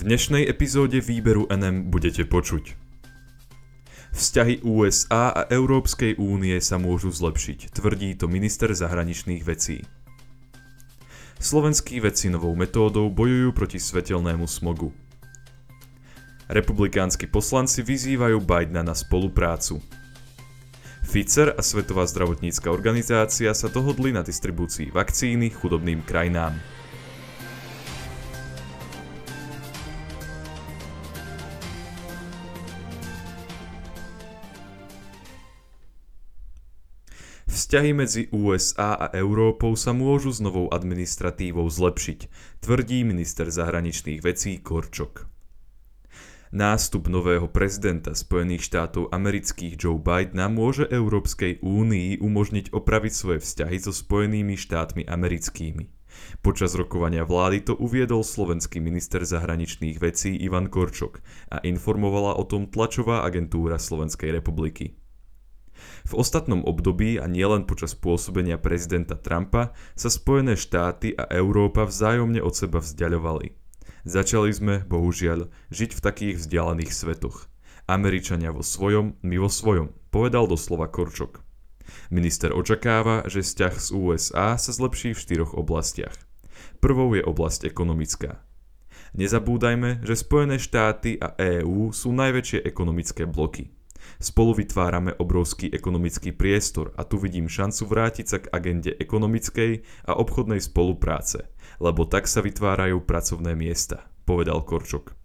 V dnešnej epizóde výberu NM budete počuť. Vzťahy USA a Európskej únie sa môžu zlepšiť, tvrdí to minister zahraničných vecí. Slovenskí vedci novou metódou bojujú proti svetelnému smogu. Republikánsky poslanci vyzývajú Bidena na spoluprácu. Pfizer a Svetová zdravotnícka organizácia sa dohodli na distribúcii vakcíny chudobným krajinám. Vzťahy medzi USA a Európou sa môžu s novou administratívou zlepšiť, tvrdí minister zahraničných vecí Korčok. Nástup nového prezidenta Spojených štátov amerických Joe Bidena môže Európskej únii umožniť opraviť svoje vzťahy so Spojenými štátmi americkými. Počas rokovania vlády to uviedol slovenský minister zahraničných vecí Ivan Korčok a informovala o tom tlačová agentúra Slovenskej republiky. V ostatnom období a nielen počas pôsobenia prezidenta Trumpa sa Spojené štáty a Európa vzájomne od seba vzdialovali. Začali sme, bohužiaľ, žiť v takých vzdialených svetoch. Američania vo svojom, my vo svojom, povedal doslova Korčok. Minister očakáva, že vzťah z USA sa zlepší v štyroch oblastiach. Prvou je oblasť ekonomická. Nezabúdajme, že Spojené štáty a EÚ sú najväčšie ekonomické bloky. Spolu vytvárame obrovský ekonomický priestor a tu vidím šancu vrátiť sa k agende ekonomickej a obchodnej spolupráce, lebo tak sa vytvárajú pracovné miesta, povedal Korčok.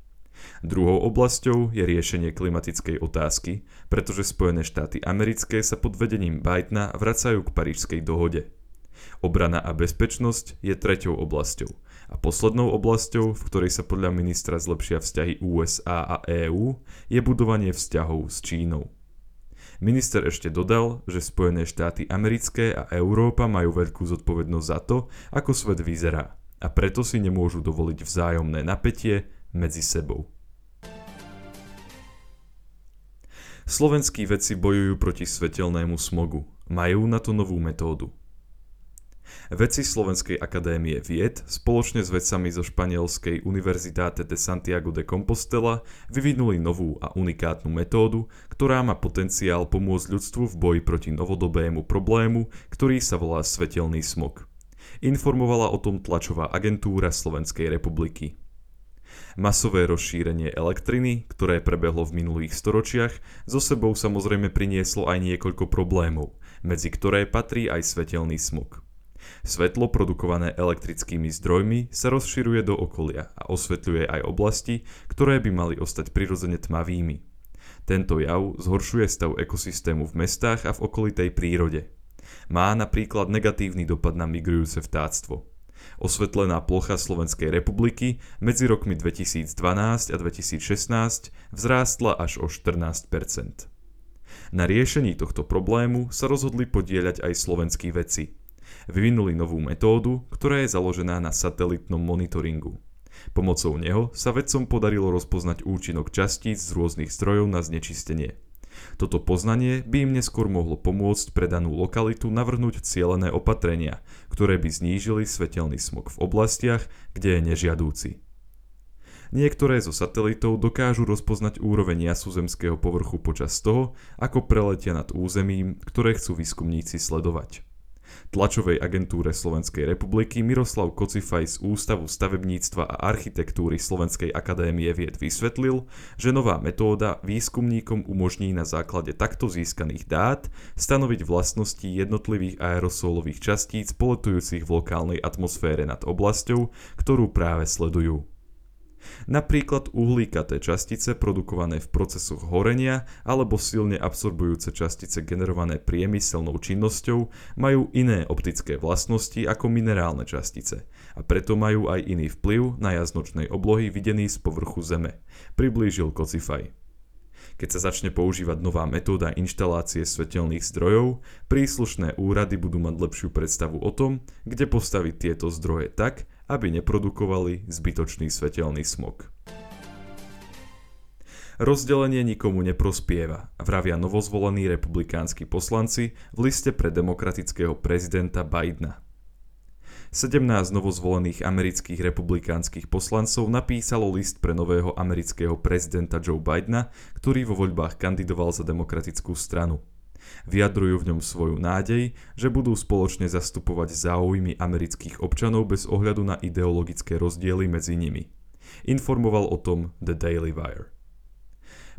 Druhou oblasťou je riešenie klimatickej otázky, pretože Spojené štáty americké sa pod vedením Bidena vracajú k Parížskej dohode. Obrana a bezpečnosť je treťou oblasťou – a poslednou oblasťou, v ktorej sa podľa ministra zlepšia vzťahy USA a EÚ, je budovanie vzťahov s Čínou. Minister ešte dodal, že Spojené štáty americké a Európa majú veľkú zodpovednosť za to, ako svet vyzerá a preto si nemôžu dovoliť vzájomné napätie medzi sebou. Slovenskí vedci bojujú proti svetelnému smogu. Majú na to novú metódu. Vedci Slovenskej akadémie vied spoločne s vedcami zo španielskej Universitate de Santiago de Compostela vyvinuli novú a unikátnu metódu, ktorá má potenciál pomôcť ľudstvu v boji proti novodobému problému, ktorý sa volá svetelný smog. Informovala o tom tlačová agentúra Slovenskej republiky. Masové rozšírenie elektriny, ktoré prebehlo v minulých storočiach, so sebou samozrejme prinieslo aj niekoľko problémov, medzi ktoré patrí aj svetelný smog. Svetlo produkované elektrickými zdrojmi sa rozširuje do okolia a osvetľuje aj oblasti, ktoré by mali ostať prirodzene tmavými. Tento jav zhoršuje stav ekosystému v mestách a v okolitej prírode. Má napríklad negatívny dopad na migrujúce vtáctvo. Osvetlená plocha Slovenskej republiky medzi rokmi 2012 a 2016 vzrástla až o 14% Na riešení tohto problému sa rozhodli podieľať aj slovenskí vedci – vyvinuli novú metódu, ktorá je založená na satelitnom monitoringu. Pomocou neho sa vedcom podarilo rozpoznať účinok častíc z rôznych zdrojov na znečistenie. Toto poznanie by im neskôr mohlo pomôcť pre danú lokalitu navrhnúť cielené opatrenia, ktoré by znížili svetelný smog v oblastiach, kde je nežiadúci. Niektoré zo satelitov dokážu rozpoznať úroveň jasu zemského povrchu počas toho, ako preletia nad územím, ktoré chcú výskumníci sledovať tlačovej agentúre Slovenskej republiky Miroslav Kocifaj z Ústavu stavebníctva a architektúry Slovenskej akadémie vied vysvetlil, že nová metóda výskumníkom umožní na základe takto získaných dát stanoviť vlastnosti jednotlivých aerosolových častíc poletujúcich v lokálnej atmosfére nad oblasťou, ktorú práve sledujú. Napríklad uhlíkaté častice produkované v procesoch horenia alebo silne absorbujúce častice generované priemyselnou činnosťou majú iné optické vlastnosti ako minerálne častice a preto majú aj iný vplyv na jaznočnej oblohy videný z povrchu Zeme, priblížil Kocifaj. Keď sa začne používať nová metóda inštalácie svetelných zdrojov, príslušné úrady budú mať lepšiu predstavu o tom, kde postaviť tieto zdroje tak, aby neprodukovali zbytočný svetelný smog. Rozdelenie nikomu neprospieva, vravia novozvolení republikánsky poslanci v liste pre demokratického prezidenta Bidena. 17 novozvolených amerických republikánskych poslancov napísalo list pre nového amerického prezidenta Joe Bidena, ktorý vo voľbách kandidoval za demokratickú stranu. Vyjadrujú v ňom svoju nádej, že budú spoločne zastupovať záujmy amerických občanov bez ohľadu na ideologické rozdiely medzi nimi. Informoval o tom The Daily Wire.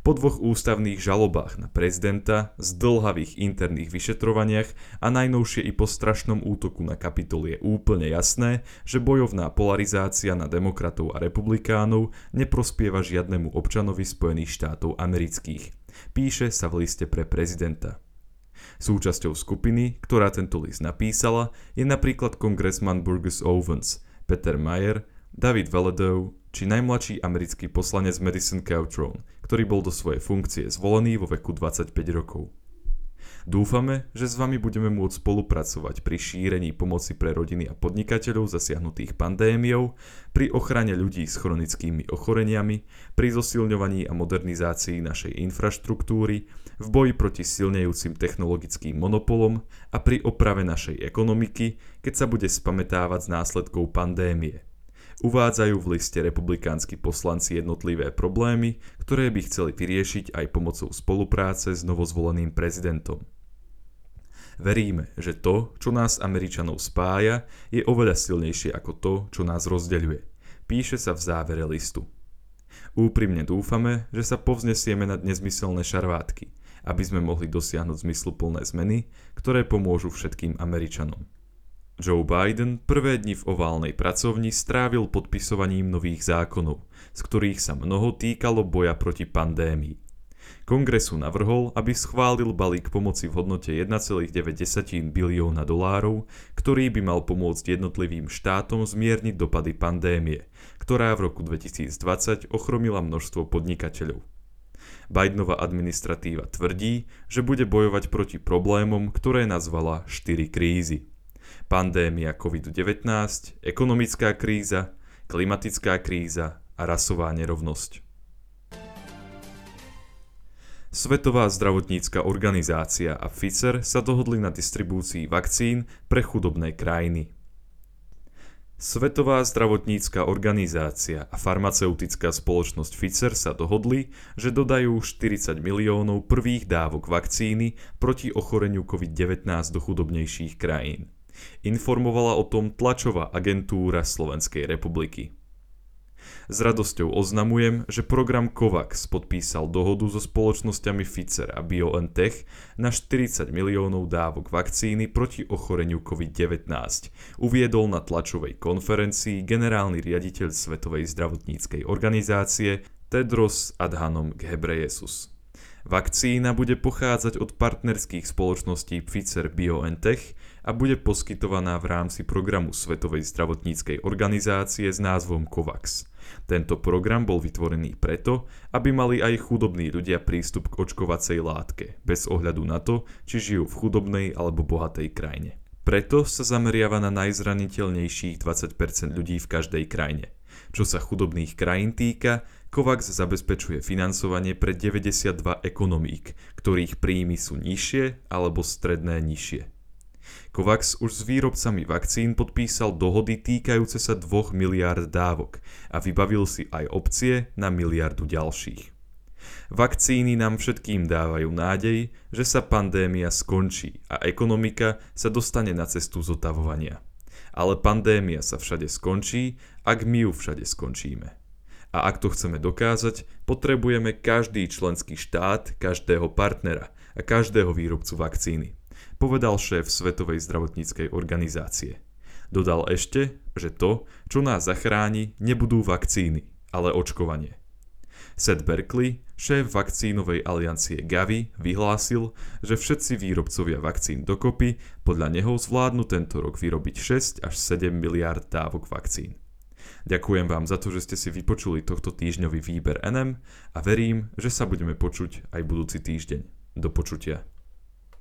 Po dvoch ústavných žalobách na prezidenta, zdlhavých interných vyšetrovaniach a najnovšie i po strašnom útoku na kapitol je úplne jasné, že bojovná polarizácia na demokratov a republikánov neprospieva žiadnemu občanovi Spojených štátov amerických. Píše sa v liste pre prezidenta. Súčasťou skupiny, ktorá tento list napísala, je napríklad kongresman Burgess Owens, Peter Mayer, David Veledow či najmladší americký poslanec Madison Cawthron, ktorý bol do svojej funkcie zvolený vo veku 25 rokov. Dúfame, že s vami budeme môcť spolupracovať pri šírení pomoci pre rodiny a podnikateľov zasiahnutých pandémiou, pri ochrane ľudí s chronickými ochoreniami, pri zosilňovaní a modernizácii našej infraštruktúry, v boji proti silnejúcim technologickým monopolom a pri oprave našej ekonomiky, keď sa bude spametávať z následkov pandémie. Uvádzajú v liste republikánsky poslanci jednotlivé problémy, ktoré by chceli vyriešiť aj pomocou spolupráce s novozvoleným prezidentom. Veríme, že to, čo nás Američanov spája, je oveľa silnejšie ako to, čo nás rozdeľuje. Píše sa v závere listu. Úprimne dúfame, že sa povznesieme nad nezmyselné šarvátky, aby sme mohli dosiahnuť zmysluplné zmeny, ktoré pomôžu všetkým Američanom. Joe Biden prvé dni v oválnej pracovni strávil podpisovaním nových zákonov, z ktorých sa mnoho týkalo boja proti pandémii. Kongresu navrhol, aby schválil balík pomoci v hodnote 1,9 bilióna dolárov, ktorý by mal pomôcť jednotlivým štátom zmierniť dopady pandémie, ktorá v roku 2020 ochromila množstvo podnikateľov. Bidenova administratíva tvrdí, že bude bojovať proti problémom, ktoré nazvala 4 krízy pandémia COVID-19, ekonomická kríza, klimatická kríza a rasová nerovnosť. Svetová zdravotnícka organizácia a Pfizer sa dohodli na distribúcii vakcín pre chudobné krajiny. Svetová zdravotnícka organizácia a farmaceutická spoločnosť Pfizer sa dohodli, že dodajú 40 miliónov prvých dávok vakcíny proti ochoreniu COVID-19 do chudobnejších krajín. Informovala o tom tlačová agentúra Slovenskej republiky. S radosťou oznamujem, že program COVAX podpísal dohodu so spoločnosťami Pfizer a BioNTech na 40 miliónov dávok vakcíny proti ochoreniu COVID-19, uviedol na tlačovej konferencii generálny riaditeľ Svetovej zdravotníckej organizácie Tedros Adhanom Ghebreyesus. Vakcína bude pochádzať od partnerských spoločností Pfizer BioNTech a bude poskytovaná v rámci programu Svetovej zdravotníckej organizácie s názvom COVAX. Tento program bol vytvorený preto, aby mali aj chudobní ľudia prístup k očkovacej látke, bez ohľadu na to, či žijú v chudobnej alebo bohatej krajine. Preto sa zameriava na najzraniteľnejších 20% ľudí v každej krajine. Čo sa chudobných krajín týka, COVAX zabezpečuje financovanie pre 92 ekonomík, ktorých príjmy sú nižšie alebo stredné nižšie. COVAX už s výrobcami vakcín podpísal dohody týkajúce sa 2 miliárd dávok a vybavil si aj opcie na miliardu ďalších. Vakcíny nám všetkým dávajú nádej, že sa pandémia skončí a ekonomika sa dostane na cestu zotavovania. Ale pandémia sa všade skončí, ak my ju všade skončíme. A ak to chceme dokázať, potrebujeme každý členský štát, každého partnera a každého výrobcu vakcíny povedal šéf Svetovej zdravotníckej organizácie. Dodal ešte, že to, čo nás zachráni, nebudú vakcíny, ale očkovanie. Seth Berkeley, šéf vakcínovej aliancie Gavi, vyhlásil, že všetci výrobcovia vakcín dokopy podľa neho zvládnu tento rok vyrobiť 6 až 7 miliard dávok vakcín. Ďakujem vám za to, že ste si vypočuli tohto týždňový výber NM a verím, že sa budeme počuť aj budúci týždeň. Do počutia.